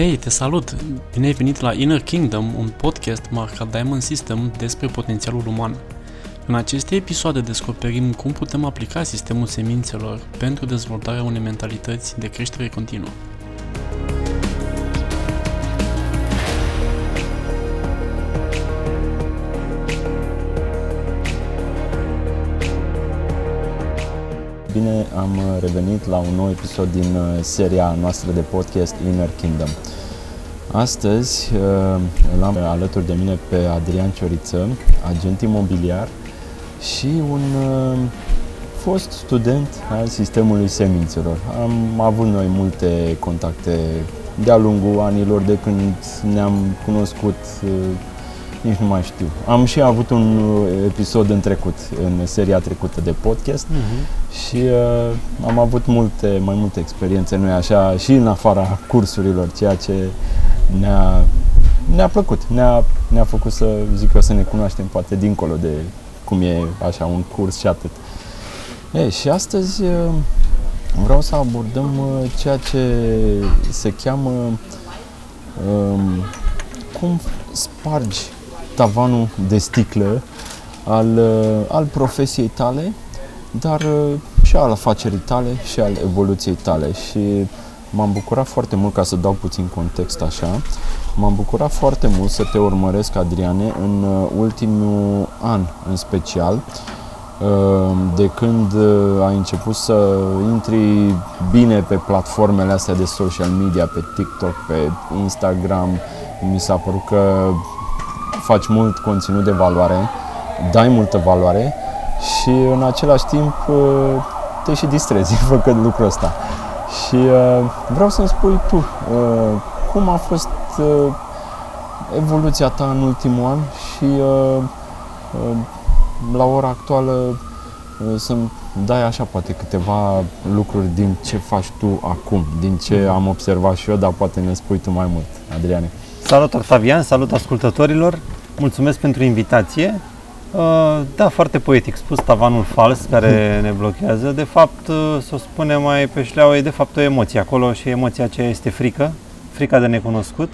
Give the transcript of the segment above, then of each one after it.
Hei, te salut! Bine ai venit la Inner Kingdom, un podcast marcat Diamond System despre potențialul uman. În aceste episoade descoperim cum putem aplica sistemul semințelor pentru dezvoltarea unei mentalități de creștere continuă. Bine am revenit la un nou episod din uh, seria noastră de podcast Inner Kingdom. Astăzi uh, l-am alături de mine pe Adrian Cioriță, agent imobiliar și un uh, fost student al sistemului semințelor. Am avut noi multe contacte de-a lungul anilor de când ne-am cunoscut nici nu mai știu. Am și avut un uh, episod în trecut, în seria trecută de podcast uh-huh. Și uh, am avut multe, mai multe experiențe, noi așa, și în afara cursurilor, ceea ce ne-a, ne-a plăcut, ne-a, ne-a făcut să, zic eu, să ne cunoaștem poate dincolo de cum e așa un curs și atât. E, și astăzi uh, vreau să abordăm uh, ceea ce se cheamă um, cum spargi tavanul de sticlă al, uh, al profesiei tale, dar uh, și al afacerii tale și al evoluției tale. Și m-am bucurat foarte mult, ca să dau puțin context așa, m-am bucurat foarte mult să te urmăresc, Adriane, în uh, ultimul an în special, de când ai început să intri bine pe platformele astea de social media, pe TikTok, pe Instagram, mi s-a părut că faci mult conținut de valoare, dai multă valoare și în același timp uh, te și distrezi făcând lucrul ăsta. Și uh, vreau să-mi spui tu, uh, cum a fost evoluția ta în ultimul an și la ora actuală să-mi dai așa poate câteva lucruri din ce faci tu acum, din ce am observat și eu, dar poate ne spui tu mai mult, Adriane. Salut Octavian, salut ascultătorilor, mulțumesc pentru invitație. Uh, da, foarte poetic spus, tavanul fals care ne blochează. De fapt, uh, să o spunem mai pe șleau, e de fapt o emoție acolo și emoția aceea este frică, frica de necunoscut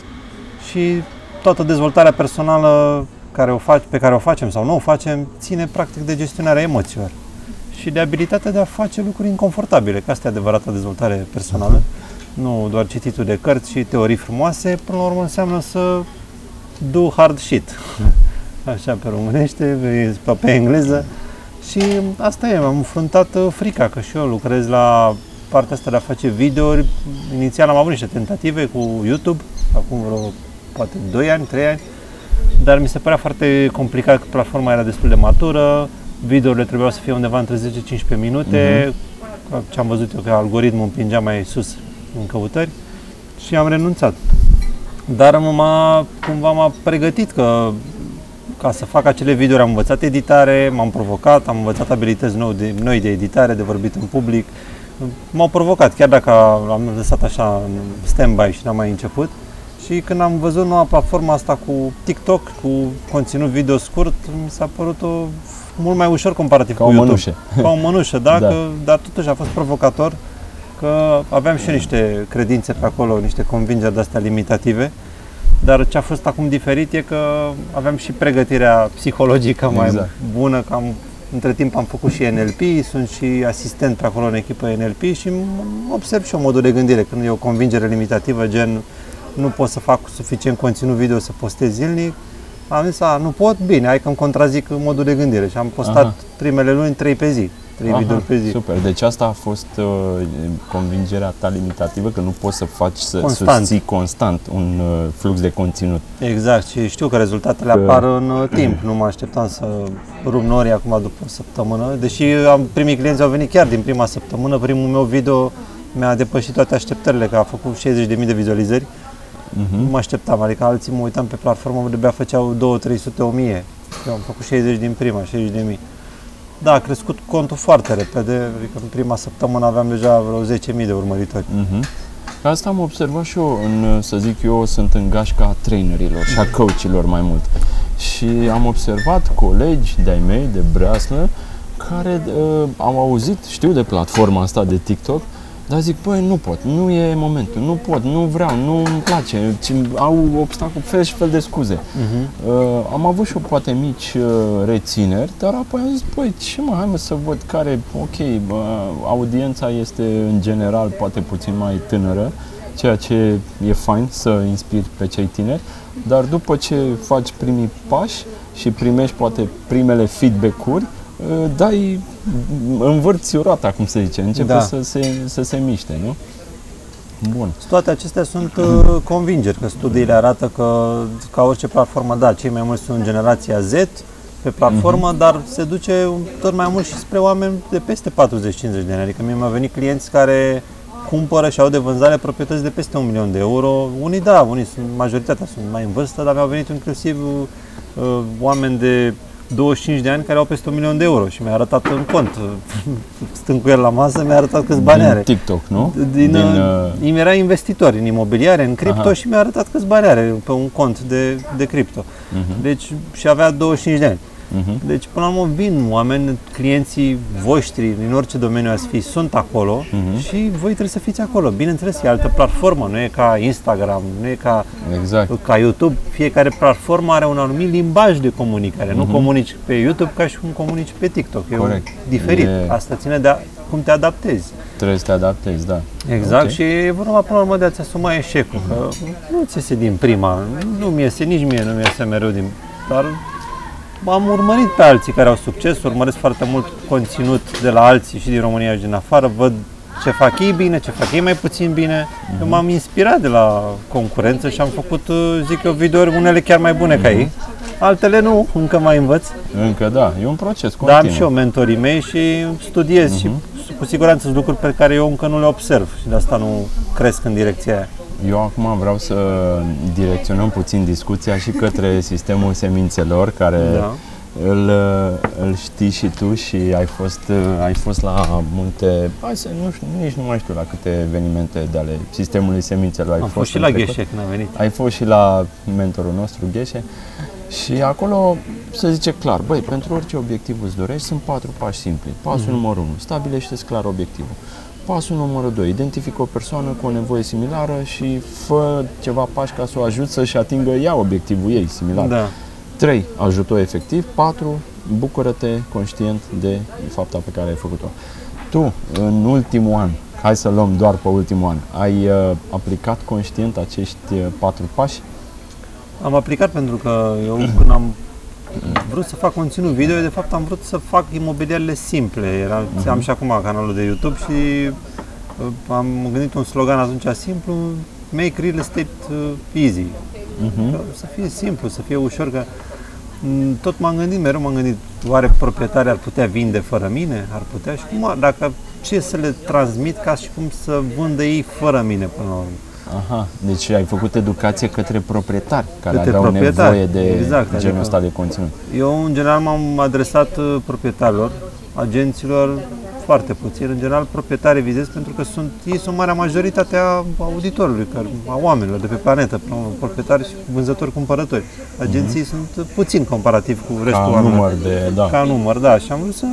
și toată dezvoltarea personală care o faci, pe care o facem sau nu o facem ține practic de gestionarea emoțiilor și de abilitatea de a face lucruri inconfortabile, că asta e adevărată dezvoltare personală nu doar cititul de cărți și teorii frumoase, până la urmă înseamnă să do hard shit. Așa pe românește, pe, pe engleză. Și asta e, am înfruntat uh, frica, că și eu lucrez la partea asta de a face videouri. Inițial am avut niște tentative cu YouTube, acum vreo poate 2 ani, 3 ani, dar mi se părea foarte complicat că platforma era destul de matură, videourile trebuiau să fie undeva între 10-15 minute, uh-huh. ce am văzut eu că algoritmul împingea mai sus în căutări și am renunțat. Dar m-a, cumva m-a pregătit că ca să fac acele videouri am învățat editare, m-am provocat, am învățat abilități noi de, noi de editare, de vorbit în public. M-au provocat, chiar dacă am lăsat așa în stand-by și n-am mai început. Și când am văzut noua platformă asta cu TikTok, cu conținut video scurt, mi s-a părut o, mult mai ușor comparativ ca cu o YouTube. Mănușă. Ca o mănușă, da, da. Că, dar totuși a fost provocator că aveam și niște credințe pe acolo, niște convingeri de-astea limitative, dar ce a fost acum diferit e că aveam și pregătirea psihologică mai exact. bună, că am, între timp am făcut și NLP, sunt și asistent pe acolo în echipă NLP și observ și o modul de gândire, când e o convingere limitativă, gen nu pot să fac suficient conținut video să postez zilnic, am zis, a, nu pot, bine, hai că îmi contrazic modul de gândire și am postat Aha. primele luni trei pe zi. 3 Aha, videouri pe zi. Super, deci asta a fost uh, convingerea ta limitativă că nu poți să faci, să constant. susții constant un uh, flux de conținut. Exact și știu că rezultatele că... apar în uh, timp, nu mă așteptam să rup norii acum după o săptămână, deși am, primii clienți au venit chiar din prima săptămână, primul meu video mi-a depășit toate așteptările, că a făcut 60.000 de vizualizări. Uh-huh. Nu mă așteptam, adică alții mă uitam pe platformă, de făceau 2, 300, 1000. Eu am făcut 60 din prima, 60 de mii. Da, a crescut contul foarte repede, adică în prima săptămână aveam deja vreo 10.000 de urmăritori. Uh-huh. Asta am observat și eu, în, să zic eu, sunt în gașca trainerilor și a coachilor mai mult. Și am observat colegi de-ai mei, de breaslă, care uh, au auzit, știu de platforma asta de TikTok Dar zic, băi, nu pot, nu e momentul, nu pot, nu vreau, nu îmi place, ci au obstacol, fel și fel de scuze. Uh-huh. Uh, am avut și eu poate mici uh, rețineri, dar apoi am zis, băi, ce mă, hai mă să văd care, ok, bă, audiența este în general poate puțin mai tânără, ceea ce e fain să inspiri pe cei tineri, dar după ce faci primii pași și primești poate primele feedback-uri, uh, dai, învârți roata, cum se zice, începe Da. să, se, să se miște, nu? Bun. Toate acestea sunt uh, convingeri, că studiile arată că, ca orice platformă, da, cei mai mulți sunt generația Z pe platformă, dar se duce tot mai mult și spre oameni de peste 40-50 de ani. Adică mie mi-au venit clienți care cumpără și au de vânzare proprietăți de peste un milion de euro. Unii da, unii sunt, majoritatea sunt mai în vârstă, dar mi-au venit inclusiv uh, oameni de 25 de ani care au peste un milion de euro și mi-a arătat în cont. Stând cu el la masă, mi-a arătat câți bani Din are. TikTok, nu? Din, Din, uh, uh, era investitor în imobiliare, în cripto Aha. și mi-a arătat câți bani are pe un cont de, de cripto. uh-huh, Deci și avea 25 de ani. Uh-huh. Deci până la urmă vin oameni, clienții voștri din orice domeniu ați fi, sunt acolo Mhm. și voi trebuie să fiți acolo. Bineînțeles, e altă platformă, nu e ca Instagram, nu e ca, Exact. ca YouTube. Fiecare platformă are un anumit limbaj de comunicare. Nu comunici pe YouTube ca și cum comunici pe TikTok. E Mhm. Corect. diferit. E- Asta ține de a, cum te adaptezi. Trebuie să te adaptezi, da. Exact, Ok. și e vorba până la urmă de a-ți asuma eșecul, că nu ți iese din prima, nu mi iese, nici mie nu mi iese mereu din... Dar am urmărit pe alții care au succes, urmăresc foarte mult conținut de la alții și din România și din afară, văd ce fac ei bine, ce fac ei mai puțin bine. Eu m-am inspirat de la concurență și am făcut, uh, zic eu, videouri unele chiar mai bune ca ei. Altele nu, încă mai învăț, Încă da, e un proces continuu. dar am și eu mentorii mei și studiez și cu siguranță sunt lucruri pe care eu încă nu le observ și de asta nu cresc în direcția aia. Eu acum vreau să direcționăm puțin discuția și către sistemul semințelor, care Da. îl, îl știi și tu și ai fost, ai fost la multe, hai să, nu știu, nici nu mai știu la câte evenimente de ale sistemului semințelor ai Am fost și în la trecut. Gheșe când a venit. Ai fost și la mentorul nostru, Gheșe, și acolo se zice clar, băi, pentru orice obiectiv îți dorești, sunt patru pași simpli. Pasul Mhm. numărul 1, stabilește clar obiectivul. Pasul numărul 2, identifică o persoană cu o nevoie similară și fă ceva pași ca să o ajuți să-și atingă ea obiectivul ei similar. Da. 3. Ajutor efectiv. 4. Bucură-te conștient de fapta pe care ai făcut-o. Tu, în ultimul an, hai să luăm doar pe ultimul an, ai uh, aplicat conștient acești uh, patru pași? Am aplicat pentru că eu când am vrut să fac conținut video, de fapt am vrut să fac imobiliarele simple. Era, Am și acum canalul de YouTube și uh, am gândit un slogan atunci simplu, make real estate uh, easy. Uh-huh. Că Să fie simplu, să fie ușor, că m, tot m-am gândit, mereu m-am gândit, oare proprietarii ar putea vinde fără mine? Ar putea și cum, ar- dacă ce să le transmit ca și cum să vândă ei fără mine până la urmă. Aha, deci ai făcut educație către proprietari care Către aveau proprietari, nevoie de exact, genul adică- ăsta de conținut. Eu, în general, m-am adresat uh, proprietarilor, agenților, foarte puțin. În general, proprietarii vizez pentru că sunt, ei sunt marea majoritate a auditorului, care, a oamenilor de pe planetă, până la urmă, proprietari și vânzători, cumpărători. Agenții sunt puțin comparativ cu restul Ca oamenilor. număr de, da. Ca număr, da. Și am vrut să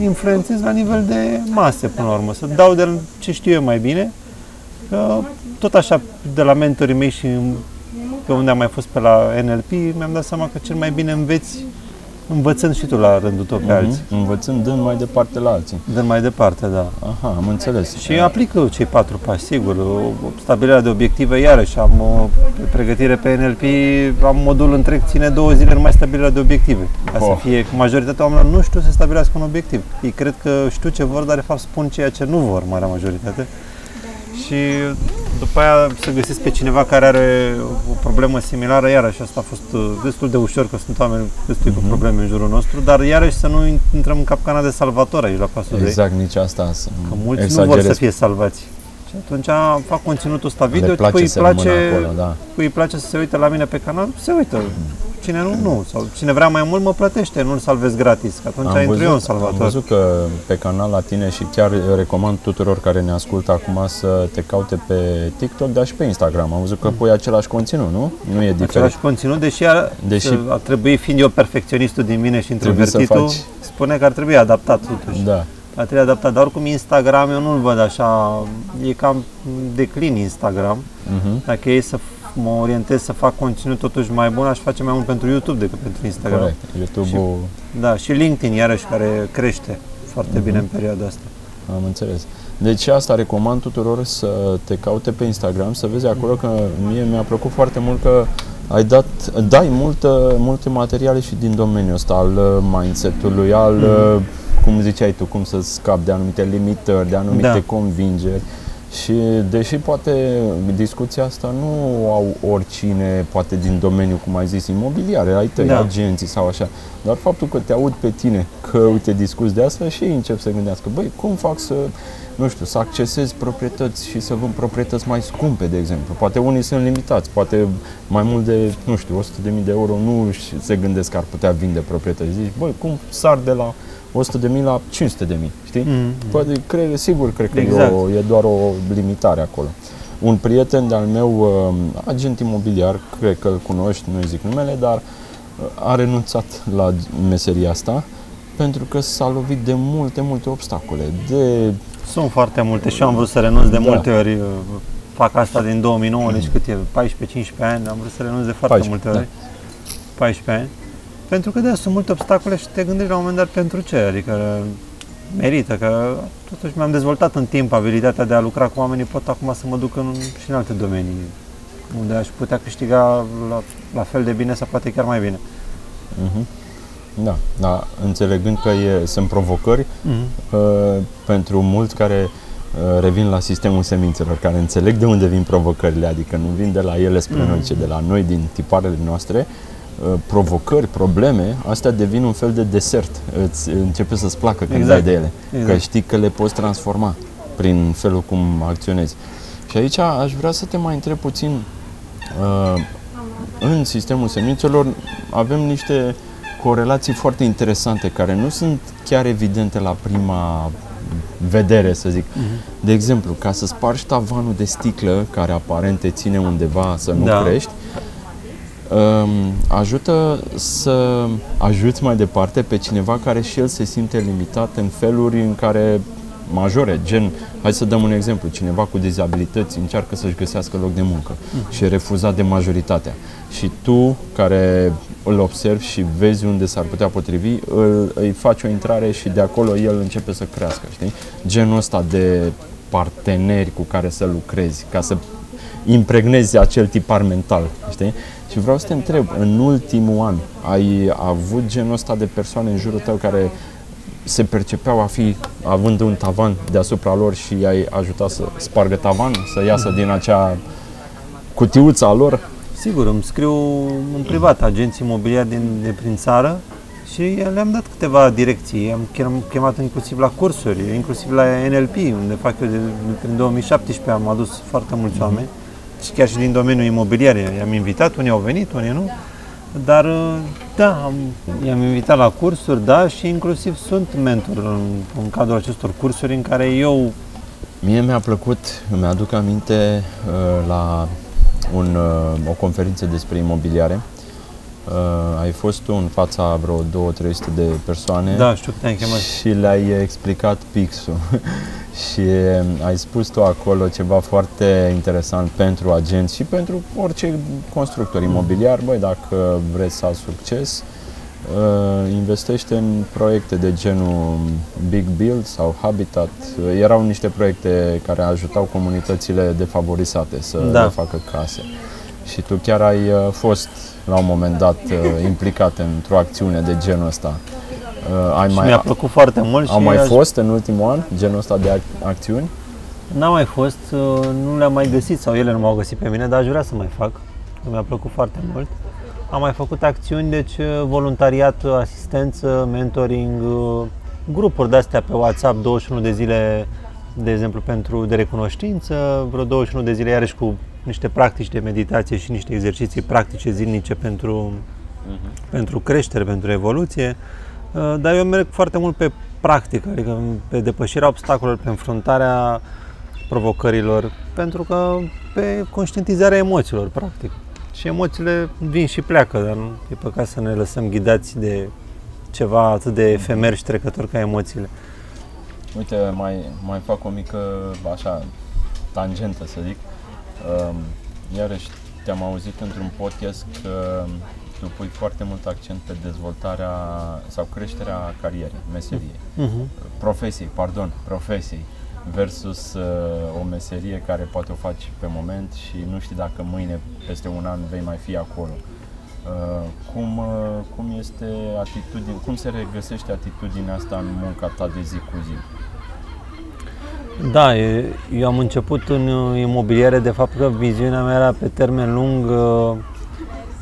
influențez la nivel de mase, până la urmă, să dau de ce știu eu mai bine, că tot așa, de la mentorii mei și pe unde am mai fost pe la NLP, mi-am dat seama că cel mai bine înveți învățând și tu la rândul tău pe alții. Mhm. Învățând dând mai departe la alții. Dă mai departe, da. Aha, am înțeles. Și aplică cei patru pași, sigur. O- o- Stabilirea de obiective, iarăși, am o pe pregătire pe NLP, am modul întreg, ține două zile numai stabilirea de obiective. Ca să Oh. fie, că majoritatea oamenilor nu știu să stabilească un obiectiv. Ei cred că știu ce vor, dar de fapt spun ceea ce nu vor, marea majoritate. Și după aia să găsesc pe cineva care are o problemă similară, iarăși asta a fost uh, destul de ușor, că sunt oameni destul cu probleme în jurul nostru, dar iarăși să nu intrăm în capcana de salvator aici la pasul de Exact, nici asta să Că mulți exagerez. nu vor să fie salvați. Și atunci fac conținutul ăsta video, Le place cui îi să rămână place, acolo, da. cui îi place să se uite la mine pe canal, se uită. Cine nu, nu. Sau cine vrea mai mult, mă plătește, nu-l salvez gratis. Că atunci intru eu în am salvator. văzut că pe canal la tine și chiar recomand tuturor care ne ascultă acum să te caute pe TikTok, dar și pe Instagram. Am văzut că pui același conținut, nu? Nu e diferit. Același conținut, deși ar, Deși- deși ar trebui, fiind eu perfecționistul din mine și Trebuie să introvertitul, faci- spune că ar trebui adaptat totuși. Da. La trebuie adaptat. Dar oricum Instagram eu nu-l văd așa, e cam declin Instagram. Mhm. Dacă e să f- mă orientez să fac conținut totuși mai bun, aș face mai mult pentru YouTube decât pentru Instagram. Corect. YouTube-ul, Da, și LinkedIn iarăși care crește foarte Mhm. bine în perioada asta. am înțeles. Deci asta recomand tuturor să te caute pe Instagram, să vezi acolo că mie mi-a plăcut foarte mult că ai dat, dai multă, multe materiale și din domeniul ăsta al uh, mindset-ului, al, Mhm. Uh, cum ziceai tu, cum să scapi de anumite limitări, de anumite Da. convingeri. Și deși poate discuția asta nu au oricine, poate din domeniul, cum ai zis, imobiliare, ai tăi, Da. agenții sau așa, dar faptul că te aud pe tine, că uite discuți de asta și ei încep să gândească, băi, cum fac să, nu știu, să accesez proprietăți și să vând proprietăți mai scumpe, de exemplu. Poate unii sunt limitați, poate mai mult de, nu știu, 100.000 de euro nu își se gândesc că ar putea vinde proprietăți. Zici, băi, cum sar de la 100.000 la 500.000, știi? Mm. Poate, cred, sigur, cred că Exact. e, o, e doar o limitare acolo. Un prieten de-al meu, uh, agent imobiliar, cred că îl cunoști, nu zic numele, dar uh, a renunțat la meseria asta pentru că s-a lovit de multe, multe obstacole, de Sunt foarte multe și eu am vrut să renunț de Da. multe ori. uh, Fac asta din 2009, deci cât e? 14-15 ani, am vrut să renunț de foarte 14, multe ori. 14 ani. Pentru că da, sunt multe obstacole și te gândești la un moment dat pentru ce, adică merită, că totuși mi-am dezvoltat în timp abilitatea de a lucra cu oamenii, pot acum să mă duc în, și în alte domenii unde aș putea câștiga la, la fel de bine sau poate chiar mai bine. Mhm. Da, da, înțelegând că e, sunt provocări Mm-hmm. uh, pentru mulți care uh, revin la sistemul semințelor, care înțeleg de unde vin provocările, adică nu vin de la ele spre Mhm. noi, ci de la noi, din tiparele noastre, uh, provocări, probleme, astea devin un fel de desert. Îți începe să-ți placă când Exact. dai de ele, Exact. că știi că le poți transforma prin felul cum acționezi. Și aici aș vrea să te mai întreb puțin, uh, în sistemul semințelor avem niște corelații foarte interesante care nu sunt chiar evidente la prima vedere, să zic. De exemplu, ca să spargi tavanul de sticlă care aparent te ține undeva să nu Da. crești, um, ajută să ajuți mai departe pe cineva care și el se simte limitat în feluri în care majore, gen, hai să dăm un exemplu, cineva cu dizabilități încearcă să-și găsească loc de muncă și e refuzat de majoritatea. Și tu, care îl observi și vezi unde s-ar putea potrivi, îl, îi faci o intrare și de acolo el începe să crească, știi? Genul ăsta de parteneri cu care să lucrezi, ca să impregnezi acel tipar mental, știi? Și vreau să te întreb, în ultimul an ai avut genul ăsta de persoane în jurul tău care se percepeau a fi având un tavan deasupra lor și i-ai ajutat să spargă tavan, să iasă din acea cutiuță a lor? Sigur, îmi scriu în privat agenții imobiliari din, de prin țară și le-am dat câteva direcții. Am chem- chemat inclusiv la cursuri, inclusiv la NLP, unde fac eu de, prin 2017 am adus foarte mulți oameni și chiar și din domeniul imobiliar i-am invitat, unii au venit, unii nu. Dar da, am, i-am invitat la cursuri, da, și inclusiv sunt mentor în, în cadrul acestor cursuri în care eu Mie mi-a plăcut, îmi aduc aminte uh, la un, uh, o conferință despre imobiliare. Uh, ai fost tu în fața vreo 2-300 de persoane Da, știu că te-am chemat. și le-ai explicat pixul și uh, ai spus tu acolo ceva foarte interesant pentru agenți și pentru orice constructor imobiliar. Băi, dacă vreți să ai succes, uh, investește în proiecte de genul Big Build sau Habitat. Uh, Erau niște proiecte care ajutau comunitățile defavorizate să Da. le facă case. Și tu chiar ai uh, fost la un moment dat uh, implicat într-o acțiune de genul ăsta. Uh, ai Și mai, mi-a plăcut foarte mult au și mai aș- fost în ultimul an genul ăsta de ac- acțiuni? N-am mai fost, uh, nu le-am mai găsit sau ele nu m-au găsit pe mine, dar aș vrea să mai fac. că Mi-a plăcut foarte mult. Am mai făcut acțiuni, deci uh, voluntariat, uh, asistență, mentoring, uh, grupuri de-astea pe WhatsApp, 21 de zile, de exemplu, pentru de recunoștință, vreo 21 de zile iarăși cu niște practici de meditație și niște exerciții practice zilnice pentru, pentru creștere, pentru evoluție. Uh, Dar eu merg foarte mult pe practică, adică pe depășirea obstacolelor, pe înfruntarea provocărilor, pentru că pe conștientizarea emoțiilor, practic. Și emoțiile vin și pleacă, dar nu e păcat să ne lăsăm ghidați de ceva atât de efemer și trecător ca emoțiile. Uite, mai, mai fac o mică, așa, tangentă să zic. Um, iarăși, te-am auzit într-un podcast că tu pui foarte mult accent pe dezvoltarea sau creșterea carierei, meseriei, Uh-huh. profesiei, pardon, profesiei versus uh, o meserie care poate o faci pe moment și nu știi dacă mâine, peste un an, vei mai fi acolo. Uh, cum, uh, cum este atitudine, cum se regăsește atitudinea asta în munca ta de zi cu zi? Da, e- eu am început în uh, imobiliare, de fapt că viziunea mea era pe termen lung, uh,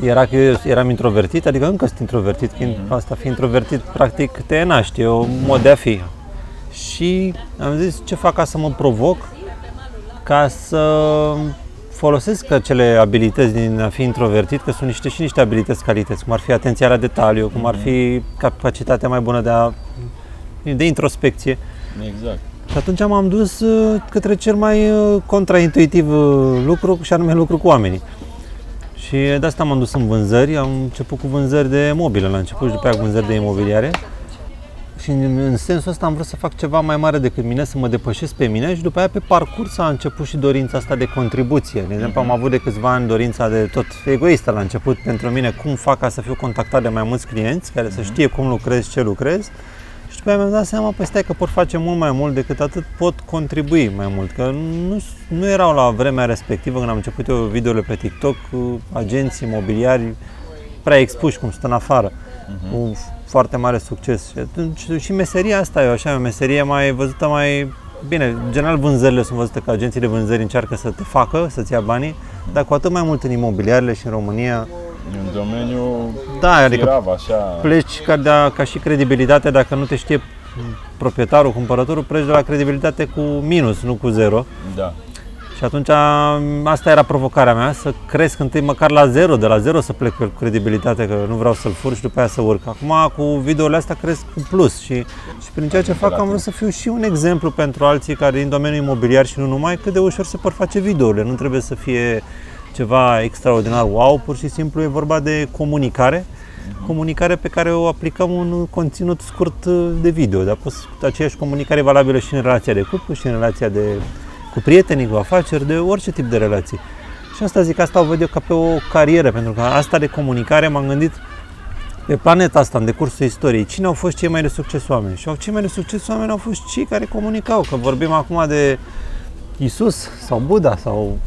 era că eu eram introvertit, adică încă sunt introvertit, fiind, Mhm. asta fi introvertit practic te naști, e o mod de a fi. Și am zis ce fac ca să mă provoc, ca să folosesc acele abilități din a fi introvertit, că sunt niște și niște abilități calități, cum ar fi atenția la detaliu, cum ar fi capacitatea mai bună de a de introspecție. Exact. Și atunci m-am dus uh, către cel mai uh, contraintuitiv uh, lucru și anume lucru cu oamenii. Și de asta m-am dus în vânzări, am început cu vânzări de mobile la început și după aia cu vânzări de imobiliare. Și în, în sensul ăsta am vrut să fac ceva mai mare decât mine, să mă depășesc pe mine și după aia pe parcurs a început și dorința asta de contribuție. De exemplu, am avut de câțiva ani dorința de tot egoistă la început pentru mine, cum fac ca să fiu contactat de mai mulți clienți care să știe cum lucrez, ce lucrez. Și după aia mi-am dat seama, păi stai că pot face mult mai mult decât atât, pot contribui mai mult. Că nu, nu erau la vremea respectivă, când am început eu videole pe TikTok, cu agenții imobiliari prea expuși, cum stă în afară, Mhm. cu foarte mare succes. Și atunci și meseria asta e așa, o meserie mai văzută mai... Bine, în general vânzările sunt văzute că agenții de vânzări încearcă să te facă, să-ți ia banii, dar cu atât mai mult în imobiliarele și în România, E un domeniu Da, adică firav, așa. pleci ca, de ca și credibilitate, dacă nu te știe proprietarul, cumpărătorul, pleci de la credibilitate cu minus, nu cu zero. Da. Și atunci am- asta era provocarea mea, să cresc întâi măcar la zero, de la zero să plec cu credibilitate, că nu vreau să-l fur și după aia să urc. Acum cu videourile astea cresc cu plus și, și prin ceea ce fac am vrut să fiu și un exemplu pentru alții care din domeniul imobiliar și nu numai, cât de ușor se pot face videourile. Nu trebuie să fie ceva extraordinar wow, pur și simplu e vorba de comunicare, comunicare pe care o aplicăm în conținut scurt uh, de video, dar poți aceeași comunicare e valabilă și în relația de cuplu, și în relația de cu prietenii, cu afaceri, de orice tip de relații. Și asta zic, asta o văd eu ca pe o carieră, pentru că asta de comunicare m-am gândit pe planeta asta, în decursul istoriei, cine au fost cei mai de succes oameni? Și au cei mai de succes oameni au fost cei care comunicau, că vorbim acum de Isus sau Buddha sau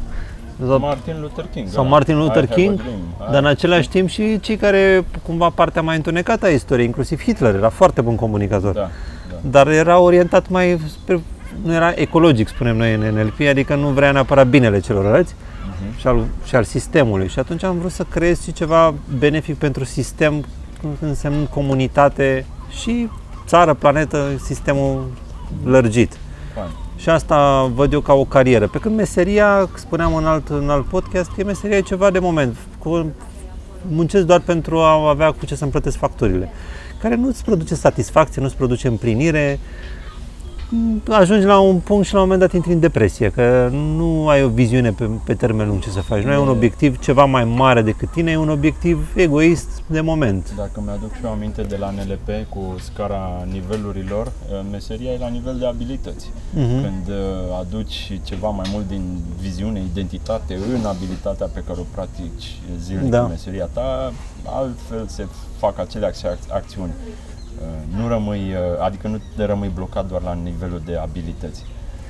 Martin Luther King. sau da. Martin I Luther have a King, dream. I- dar în același timp și cei care, cumva, partea mai întunecată a istoriei, inclusiv Hitler, era foarte bun comunicator, Da, da. dar era orientat mai spre, nu era ecologic, spunem noi în NLP, adică nu vrea neapărat binele celorlalți Mhm. și, al, și al sistemului. Și atunci am vrut să creez și ceva benefic pentru sistem, însemnând comunitate și țară, planetă, sistemul lărgit. Fain. Și asta văd eu ca o carieră. Pe când meseria, spuneam în alt, în alt podcast, e meseria e ceva de moment. Cu, muncesc doar pentru a avea cu ce să-mi plătesc facturile. Care nu îți produce satisfacție, nu îți produce împlinire. Ajungi la un punct și la un moment dat intri în depresie, că nu ai o viziune pe, pe termen lung ce să faci. Nu ai un obiectiv ceva mai mare decât tine, e un obiectiv egoist de moment. Dacă mi-aduc și eu aminte de la NLP cu scara nivelurilor, uh, meseria e la nivel de abilități. Mhm. Când uh, aduci ceva mai mult din viziune, identitate în abilitatea pe care o practici zilnic Da. în meseria ta, altfel se fac acele acți- acțiuni. Uh, Nu rămâi, uh, adică nu te rămâi blocat doar la nivelul de abilități.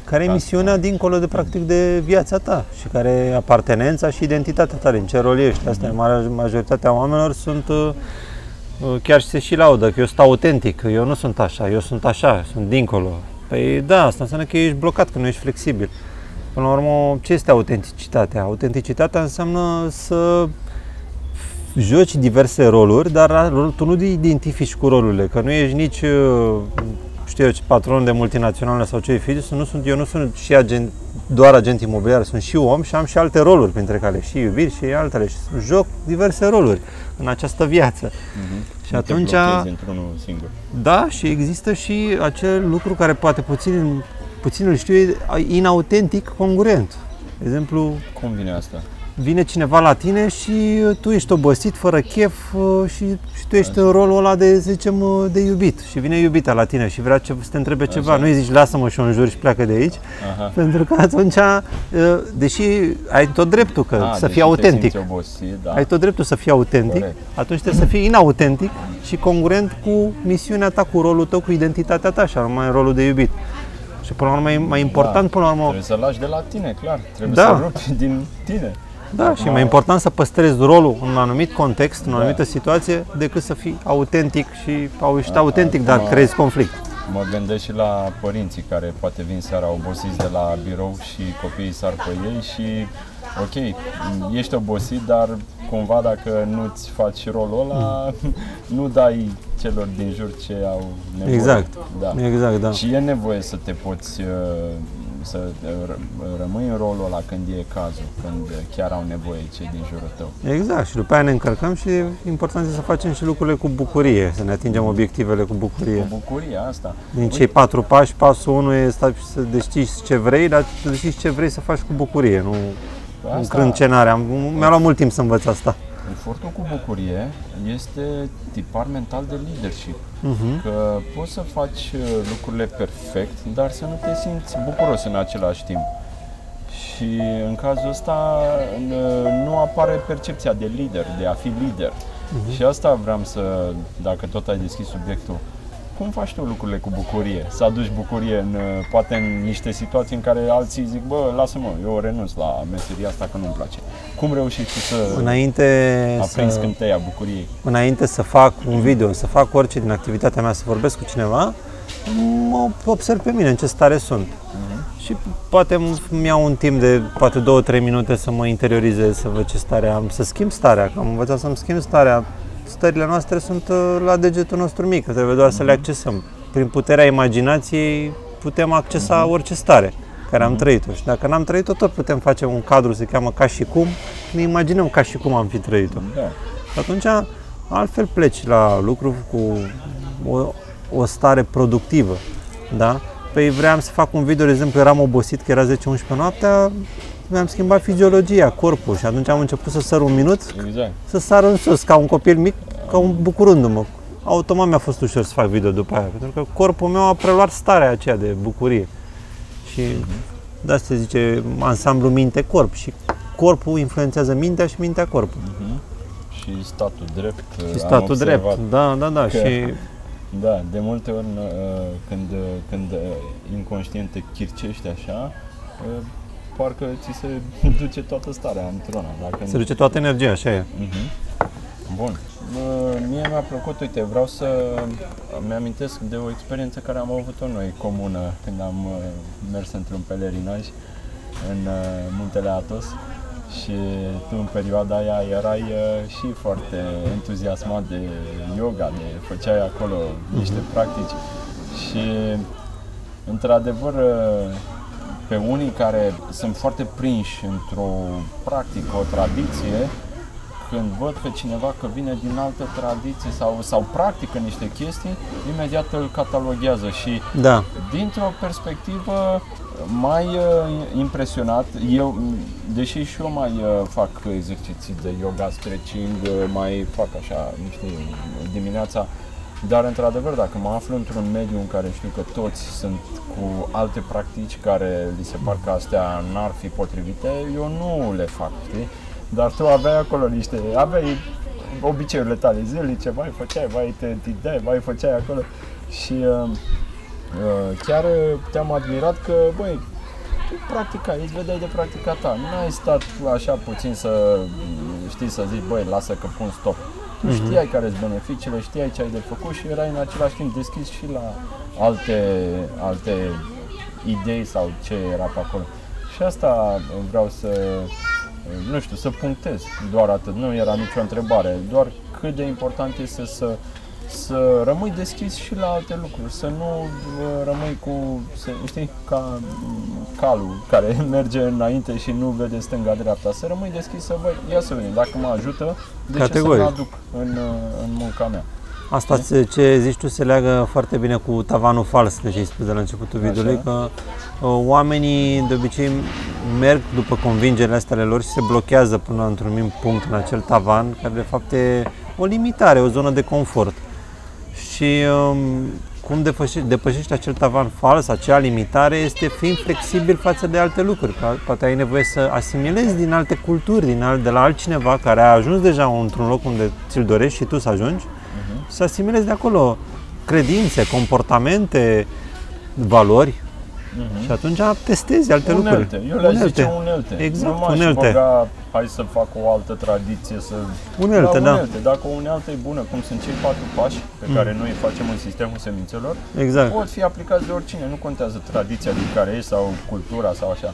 Care e Da. misiunea dincolo de practic de viața ta și care e apartenența și identitatea ta, din ce rol ești. Asta e marea majoritatea oamenilor sunt uh, uh, chiar și se și laudă că eu sunt autentic, eu nu sunt așa, eu sunt așa, sunt dincolo. Păi da, asta înseamnă că ești blocat, că nu ești flexibil. Până la urmă, ce este autenticitatea? Autenticitatea înseamnă să joci diverse roluri, dar tu nu identifici cu rolurile, că nu ești nici, uh, știu eu, ce patron de multinaționale sau ce fi, nu sunt, eu nu sunt și agent, doar agent imobiliar, sunt și om și am și alte roluri, printre care și iubiri și altele și joc diverse roluri în această viață. Uh-huh. Și atunci- într-unul singur. Da, și există și acel lucru care poate puțin, puțin îl știu, e inautentic congruent. De exemplu, Cum vine asta? Vine cineva la tine și uh, tu ești obosit, fără chef uh, și, și tu ești în rolul ăla de, să zicem, uh, de iubit. Și vine iubita la tine și vrea ce, să te întrebe ceva. Așa. Nu îi zici, lasă-mă și o înjuri și pleacă de aici. Aha. Pentru că atunci, uh, deși ai tot dreptul că Ah, să deci fii te autentic, simți obosit, da. ai tot dreptul să fii autentic, Corect. atunci trebuie să fii inautentic și congruent cu misiunea ta, cu rolul tău, cu identitatea ta și anume rolul de iubit. Și până la urmă e mai important, până la urmă, Trebuie să lași de la tine, clar. Trebuie Da. să rupi din tine. Da, și e Acum- mai important să păstrezi rolul în un anumit context, în o Da. anumită situație, decât să fii autentic și au ești Da, autentic, dar acum- creezi conflict. Mă gândesc și la părinții care poate vin seara obosiți de la birou și copiii sar pe ei și ok, ești obosit, dar cumva dacă nu-ți faci rolul ăla, nu dai celor din jur ce au nevoie. Exact. Da. Exact, da. Și e nevoie să te poți uh, să uh, ră- rămâi în rolul ăla când e cazul, când chiar au nevoie cei din jurul tău. Exact, și după aia ne încărcăm și e important e să facem și lucrurile cu bucurie, să ne atingem obiectivele cu bucurie. Cu bucurie asta. Din cei patru pași, pasul 1 e să să decizi ce vrei, dar să decizi ce vrei să faci cu bucurie, nu Asta- încrâncenare. Am, mi-a luat mult timp să învăț asta. Efortul cu bucurie este tipar mental de leadership. Mhm. Că poți să faci uh, lucrurile perfect, dar să nu te simți bucuros în același timp. Și în cazul ăsta n- nu apare percepția de lider, de a fi lider. Și asta vreau să, dacă tot ai deschis subiectul, cum faci tu lucrurile cu bucurie? Să aduci bucurie în, uh, poate în niște situații în care alții zic, bă, lasă-mă, eu renunț la meseria asta că nu-mi place. Cum reușești tu să Înainte aprinzi să, scânteia bucuriei? înainte să fac un video, să fac orice din activitatea mea, să vorbesc cu cineva, mă observ pe mine în ce stare sunt. Și poate îmi iau un timp de poate 2-3 minute să mă interiorizez, să văd ce stare am, să schimb starea, că am învățat să-mi schimb starea. Stările noastre sunt uh, la degetul nostru mic, trebuie doar să le accesăm. Prin puterea imaginației putem accesa orice stare care am trăit-o și dacă n-am trăit-o, tot putem face un cadru, se cheamă ca și cum, ne imaginăm ca și cum am fi trăit-o. Da. Și atunci, altfel pleci la lucru cu o, o stare productivă, da? Păi vreau să fac un video, de exemplu, eram obosit că era 10-11 noaptea, mi-am schimbat fiziologia, corpul și atunci am început să sar un minut, Exact. să sar în sus, ca un copil mic, ca un bucurându-mă. Automat mi-a fost ușor să fac video după aia, pentru că corpul meu a preluat starea aceea de bucurie. Și de asta se zice ansamblu minte-corp și corpul influențează mintea și mintea corpul. Și statul drept. Și am statul observat. drept, da, da, da, că- și Da, de multe ori uh, când, uh, când uh, inconștient te chircești așa, uh, parcă ți se duce toată starea într-una. Dacă se duce toată energia, așa e. Mhm. Bun. Uh, Mie mi-a plăcut, uite, vreau să mi-amintesc de o experiență care am avut-o noi comună când am uh, mers într-un pelerinaj în uh, Muntele Atos și tu în perioada aia erai uh, și foarte entuziasmat de yoga, de făceai acolo niște practici și într-adevăr uh, pe unii care sunt foarte prinși într-o practică, o tradiție, când văd pe cineva că vine din altă tradiție sau, sau practică niște chestii, imediat îl cataloghează și Da, dintr-o perspectivă mai uh, impresionat, eu, deși și eu mai uh, fac exerciții de yoga, stretching, uh, mai fac așa niște dimineața, dar într-adevăr dacă mă aflu într-un mediu în care știu că toți sunt cu alte practici care li se par că astea n-ar fi potrivite, eu nu le fac, știi? Dar tu aveai acolo niște, aveai obiceiurile tale zilnice, mai făceai, mai te întindeai, mai făceai acolo și uh, Uh, chiar uh, te-am admirat că, băi, tu practicai, îți vedeai de practica ta. N-ai stat așa puțin să, mm, știi, să zici, băi, lasă că pun stop. Tu știai care sunt beneficiile, știai ce ai de făcut și erai în același timp deschis și la alte, alte idei sau ce era pe acolo. Și asta vreau să, nu știu, să punctez doar atât. Nu era nicio întrebare, doar cât de important este să să rămâi deschis și la alte lucruri, să nu uh, rămâi cu, să, știi, ca mm, calul care merge înainte și nu vede stânga-dreapta, să rămâi deschis să, băi, ia să vedem, dacă mă ajută, de ce să Categoric. mă aduc în, uh, în munca mea. Asta ce, ce zici tu se leagă foarte bine cu tavanul fals, de ce ai spus de la începutul Așa. videoului, că uh, oamenii de obicei merg după convingerile astea ale lor și se blochează până într-un anumit punct în acel tavan, care de fapt e o limitare, o zonă de confort. Și um, cum depășești, depășești acel tavan fals, acea limitare, este fiind flexibil față de alte lucruri. Că Poate ai nevoie să asimilezi din alte culturi, din alt, de la altcineva care a ajuns deja într-un loc unde ți-l dorești și tu să ajungi, să asimilezi de acolo credințe, comportamente, valori și atunci testezi alte unelte. lucruri. Eu le zice unelte. Exact, nu m-aș unelte. băga, hai să fac o altă tradiție, să... Unelte, da. unelte. Dacă o unealtă e bună, cum sunt cei patru pași pe care noi îi facem în sistemul semințelor, Exact. pot fi aplicați de oricine, nu contează tradiția din care ești sau cultura sau așa.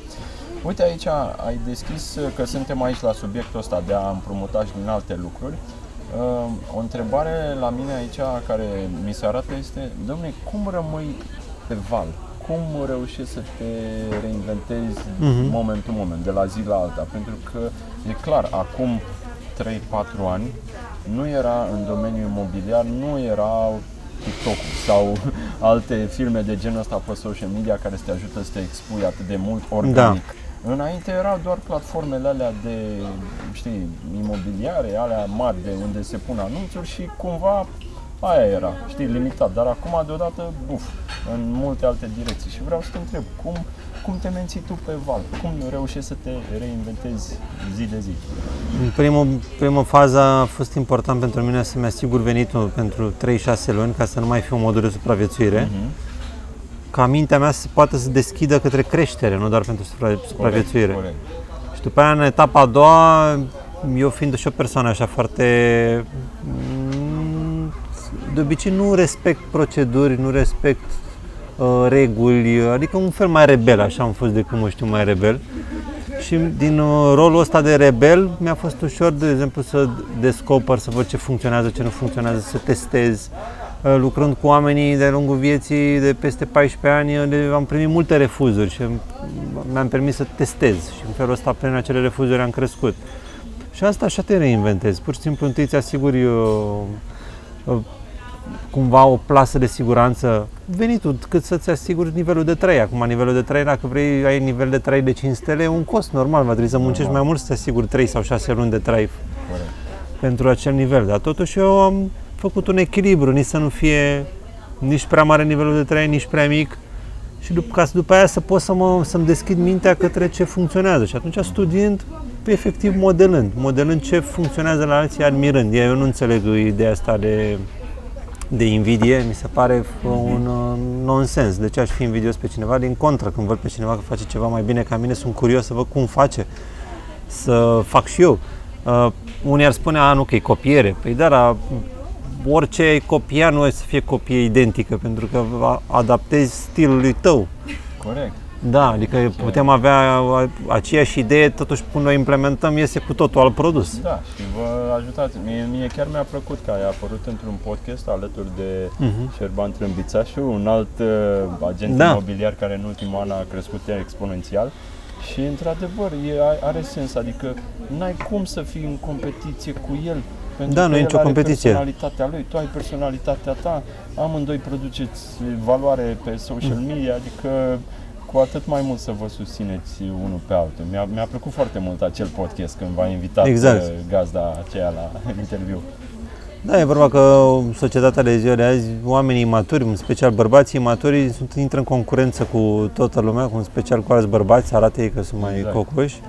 Uite aici ai deschis că suntem aici la subiectul ăsta de a împrumuta și din alte lucruri. Uh, O întrebare la mine aici care mi se arată este, domne, cum rămâi pe val? Cum reușești să te reinventezi Mhm. moment to moment, de la zi la alta? Pentru că e clar, acum 3-4 ani nu era în domeniul imobiliar, nu era TikTok sau alte filme de genul ăsta pe social media care să te ajută să te expui atât de mult organic. Înainte erau doar platformele alea de, știi, imobiliare, alea mari de unde se pun anunțuri și cumva aia era, știi, limitat. Dar acum deodată, uf, în multe alte direcții. Și vreau să te întreb, cum, cum te menții tu pe val? Cum reușești să te reinventezi zi de zi? În primul, prima fază a fost important pentru mine să-mi asigur venitul pentru 3-6 luni ca să nu mai fiu în modul de supraviețuire. Mhm. Ca mintea mea să poată să deschidă către creștere, nu doar pentru supra- supraviețuire. Corect, Și după aia, în etapa a doua, eu fiind și o persoană așa foarte... mm, De obicei nu respect proceduri, nu respect uh, reguli, adică un fel mai rebel, așa am fost de când mă știu mai rebel. Și din uh, rolul ăsta de rebel mi-a fost ușor, de exemplu, să descoper, să văd ce funcționează, ce nu funcționează, să testez. Uh, Lucrând cu oamenii de lungul vieții de peste 14 ani, uh, le- am primit multe refuzuri și mi-am permis să testez și în felul ăsta, prin acele refuzuri, am crescut. Și asta așa te reinventezi. Pur și simplu întâi îți asiguri uh, uh, cumva o plasă de siguranță venitul, cât să-ți asiguri nivelul de trai. Acum nivelul de trai, dacă vrei, ai nivel de trai de 5 stele, e un cost normal, va trebui să muncești Normal. mai mult să te asiguri 3 sau 6 luni de trai Corect. pentru acel nivel. Dar totuși eu am făcut un echilibru, nici să nu fie nici prea mare nivelul de trai, nici prea mic și după, ca să după aia să pot să mă, să-mi deschid mintea către ce funcționează. Și atunci studiind, efectiv modelând, modelând ce funcționează la alții, admirând. Eu nu înțeleg ideea asta de, de invidie, mi se pare un uh, nonsens. De ce aș fi invidios pe cineva? Din contră, când văd pe cineva că face ceva mai bine ca mine, sunt curios să văd cum face, să fac și eu. Uh, unii ar spune, a, nu, că e copiere. Păi da, dar orice ai copia nu e să fie copie identică, pentru că a- adaptezi stilului tău. Corect. Da, adică putem avea a- aceeași idee, totuși până o implementăm, iese cu totul alt produs. Da, și vă ajutați. Mie, mie chiar mi-a plăcut că ai apărut într-un podcast alături de Mhm. Șerban Trâmbițașu, un alt uh, agent Da. imobiliar care în ultimul an a crescut exponențial. Și într-adevăr e, are sens, adică n-ai cum să fii în competiție cu el. Pentru Da, că nu e el nicio are competiție. personalitatea lui, tu ai personalitatea ta, amândoi produceți valoare pe social Mm. media, adică cu atât mai mult să vă susțineți unul pe altul. Mi-a, mi-a plăcut foarte mult acel podcast când v-a invitat Exact. uh, gazda aceea la interviu. Da, e vorba că societatea de ziua de azi, oamenii maturi, în special bărbații maturi, sunt, intră în concurență cu toată lumea, cu în special cu alți bărbați, să arate ei că sunt mai Exact. cocoși,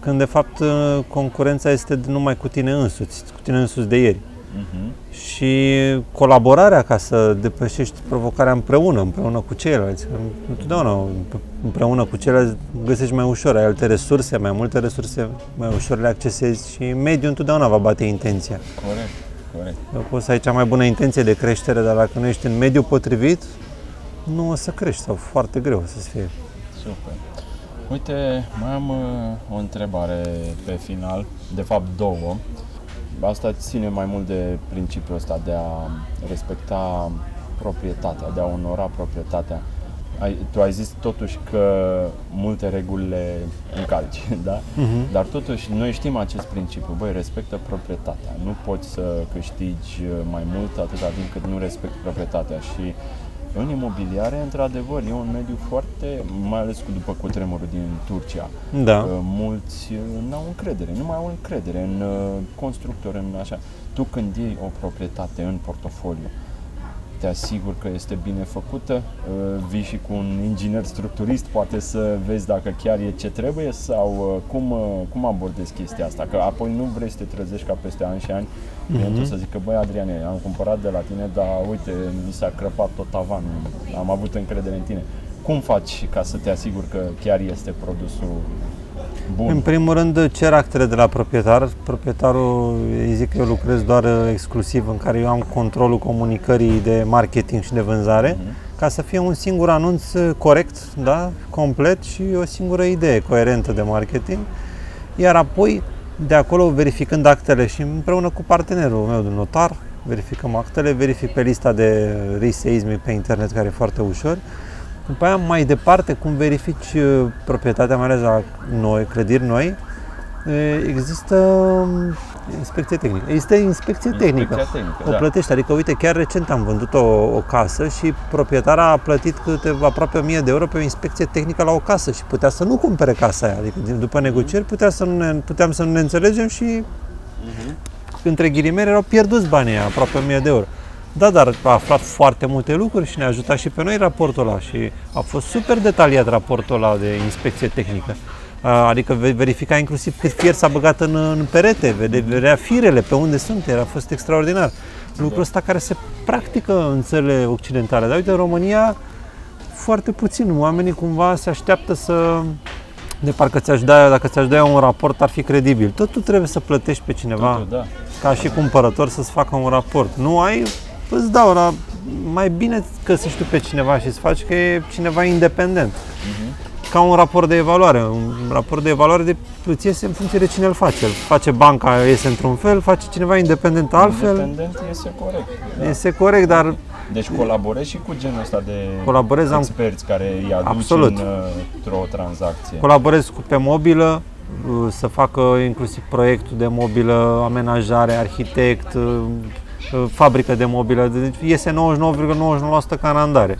când de fapt concurența este numai cu tine însuți, cu tine însuți de ieri. Mhm. și colaborarea ca să depășești provocarea împreună, împreună cu ceilalți. Că Întotdeauna împreună cu ceilalți găsești mai ușor, ai alte resurse, mai multe resurse, mai ușor le accesezi și mediul întotdeauna va bate intenția. Corect, corect. Poți să ai cea mai bună intenție de creștere, dar dacă nu ești în mediul potrivit, nu o să crești sau foarte greu o să fie. Super. Uite, mai am uh, o întrebare pe final, de fapt două. Asta ține mai mult de principiul ăsta de a respecta proprietatea, de a onora proprietatea. ai, tu ai zis totuși că multe reguli le încalci, da? Mhm. Dar totuși noi știm acest principiu, băi, respectă proprietatea. Nu poți să câștigi mai mult atâta timp cât nu respecti proprietatea și în imobiliare, într-adevăr, e un mediu foarte, mai ales cu după cutremurul din Turcia. Da. Uh, Mulți uh, n-au încredere, nu mai au încredere în uh, constructori, în așa. Tu când iei o proprietate în portofoliu, te asiguri că este bine făcută, uh, vii și cu un inginer structurist, poate să vezi dacă chiar e ce trebuie sau uh, cum, uh, cum abordezi chestia asta, că apoi nu vrei să te trezești ca peste ani și ani clientul să zică, băi Adriane, am cumpărat de la tine, dar uite, mi s-a crăpat tot tavanul, am avut încredere în tine. Cum faci ca să te asiguri că chiar este produsul bun? În primul rând cer actele de la proprietar. Proprietarul îi zic că eu lucrez doar uh, exclusiv în care eu am controlul comunicării de marketing și de vânzare, ca să fie un singur anunț uh, corect, da, complet și o singură idee coerentă de marketing. Iar apoi, de acolo, verificând actele și împreună cu partenerul meu de notar, verificăm actele, verific pe lista de reseismi pe internet, care e foarte ușor. După aia, mai departe, cum verifici uh, proprietatea, mai ales la noi, clădiri noi, e, există um, inspecție tehnică. Există inspecție tehnică. Inspecția tehnică, O da. plătești, adică uite, chiar recent am vândut o, o casă și proprietara a plătit câteva, aproape 1000 de euro pe o inspecție tehnică la o casă și putea să nu cumpere casa aia. Adică din- după negocieri putea să nu ne, puteam să nu ne înțelegem și între ghilimele erau pierduți banii aia, aproape 1000 de euro. Da, dar a aflat foarte multe lucruri și ne-a ajutat și pe noi raportul ăla și a fost super detaliat raportul ăla de inspecție tehnică. A, Adică ve- verifica inclusiv cât fier s-a băgat în, în perete, vede- vedea firele pe unde sunt, era a fost extraordinar. Lucrul ăsta care se practică în țările occidentale, dar uite, în România foarte puțin. Oamenii cumva se așteaptă să de parcă ți-aș da, dacă ți-aș da eu un raport ar fi credibil. Tot tu trebuie să plătești pe cineva Totul, da. ca și cumpărător să-ți facă un raport. Nu ai, îți dau la mai bine găsești tu pe cineva și să faci că e cineva independent. Ca un raport de evaluare. Un raport de evaluare de, îți iese în funcție de cine îl face. Îl face banca, iese într-un fel, face cineva independent altfel. Independent este corect. Da. Este corect, dar Deci colaborezi și cu genul ăsta de Colaborez, am- experți care îi aduci Absolut. în, uh, într-o tranzacție. colaborez cu pe mobilă, uh, să facă inclusiv proiectul de mobilă, amenajare, arhitect, uh, uh, fabrică de mobilă, deci iese 99,99% ca în andare.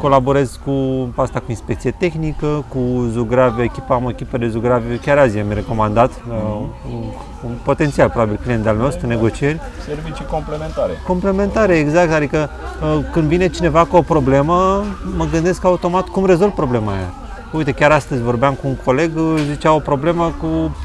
Colaborez cu asta cu inspecție tehnică, cu zugrave, echipa, am o echipă de zugrave, chiar azi mi-a recomandat, uh, un, un potențial probabil client de-al meu, în negocieri. Servicii complementare. Complementare, exact, adică uh, când vine cineva cu o problemă, mă gândesc automat cum rezolv problema aia. Uite, chiar astăzi vorbeam cu un coleg, uh, zicea o problemă cu...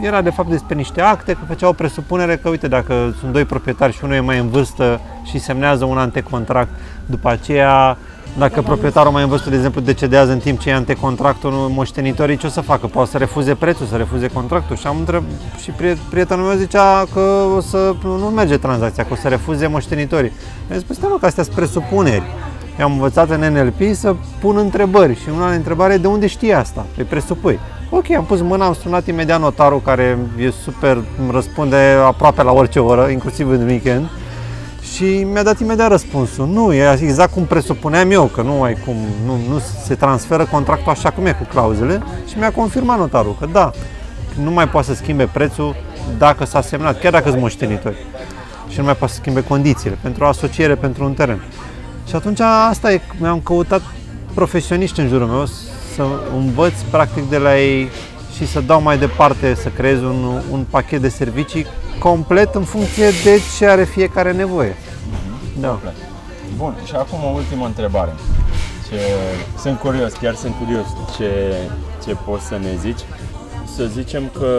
Era de fapt despre niște acte, că făcea o presupunere că, uite, dacă sunt doi proprietari și unul e mai în vârstă și semnează un antecontract, după aceea, dacă proprietarul mai în vârstă, de exemplu, decedează în timp ce e antecontractul, moștenitorii ce o să facă? Poate să refuze prețul, să refuze contractul și am întreb și prie- prietenul meu zicea că o să nu nu merge tranzacția, că o să refuze moștenitorii. Mi-a zis, păi stai mă, că astea sunt presupuneri. Eu am învățat în NLP să pun întrebări și una din întrebare e de unde știi asta? Păi presupui. Ok, am pus mâna, am sunat imediat notarul care e super, îmi răspunde aproape la orice oră, inclusiv în weekend. Și mi-a dat imediat răspunsul. Nu, e exact cum presupuneam eu, că nu ai cum, nu, nu se transferă contractul așa cum e cu clauzele și mi-a confirmat notarul că da, nu mai poate să schimbe prețul dacă s-a semnat, chiar dacă sunt moștenitori. Și nu mai poate să schimbe condițiile pentru o asociere pentru un teren. Și atunci asta e, mi-am căutat profesioniști în jurul meu să învăț practic de la ei și să dau mai departe, să creez un, un pachet de servicii complet în funcție de ce are fiecare nevoie. Da. Complet. Bun, și acum o ultimă întrebare. Ce... Sunt curios, chiar sunt curios ce, ce poți să ne zici. Să zicem că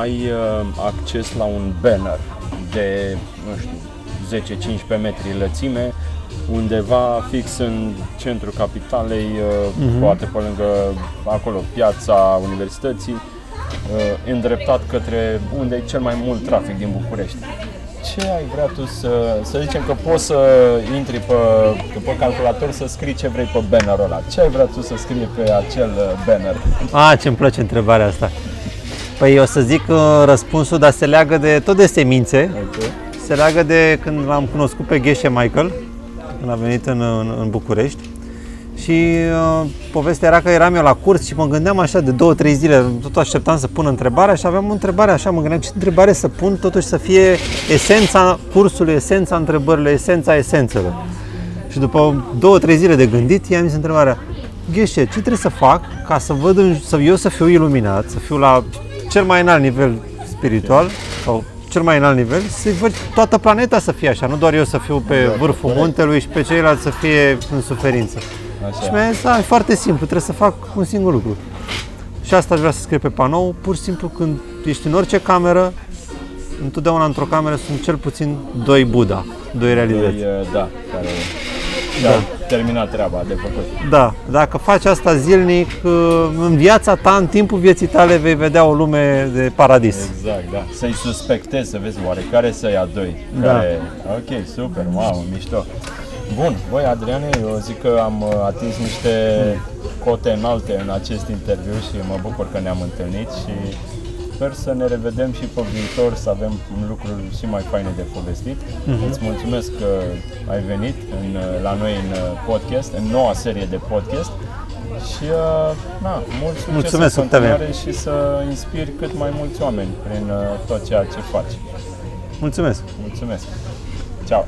ai uh, acces la un banner de, nu știu, 10-15 metri lățime, undeva fix în centrul capitalei, uh, poate pe lângă acolo, piața universității, uh, îndreptat către unde e cel mai mult trafic din București. Ce ai vrea tu să, să zicem că poți să intri pe, pe calculator să scrii ce vrei pe bannerul ăla. Ce ai vrea tu să scrie pe acel uh, banner? A, ce-mi place întrebarea asta. Păi o să zic uh, răspunsul, dar se leagă de tot de semințe. Ok. Se leagă de când l-am cunoscut pe Gheșe Michael, când a venit în, în, în București. Și uh, povestea era că eram eu la curs și mă gândeam așa de două, trei zile, tot așteptam să pun întrebarea și aveam o întrebare așa, mă gândeam ce întrebare să pun, totuși să fie esența cursului, esența întrebărilor, esența esențelor. Și după două, trei zile de gândit, i-am zis întrebarea, Gheșe, ce trebuie să fac ca să văd, în, să, eu să fiu iluminat, să fiu la cel mai înalt nivel spiritual sau cel mai înalt nivel, să văd toată planeta să fie așa, nu doar eu să fiu pe Exact, vârful corect. muntelui și pe ceilalți să fie în suferință. Așa. Și mi-a zis, "A, e foarte simplu, trebuie să fac un singur lucru. Și asta aș vrea să scriu pe panou, pur și simplu când ești în orice cameră, întotdeauna într-o cameră sunt cel puțin doi Buddha, doi realități. Doi, uh, da, care și-au terminat treaba de făcut. Da, dacă faci asta zilnic, uh, în viața ta, în timpul vieții tale, vei vedea o lume de paradis. Exact, da. Să-i suspectezi, să vezi oare care să ia doi. Da. Care... Ok, super, wow, mișto. Bun, voi Adriane, eu zic că am uh, atins niște cote înalte în acest interviu și mă bucur că ne-am întâlnit și sper să ne revedem și pe viitor, să avem lucruri și mai faine de povestit. Îți mulțumesc că ai venit în, uh, la noi în uh, podcast, în noua serie de podcast și uh, na, mult succes Mulțumesc, în continuare Octavian. și să inspiri cât mai mulți oameni prin uh, tot ceea ce faci. Mulțumesc! Mulțumesc! Ciao!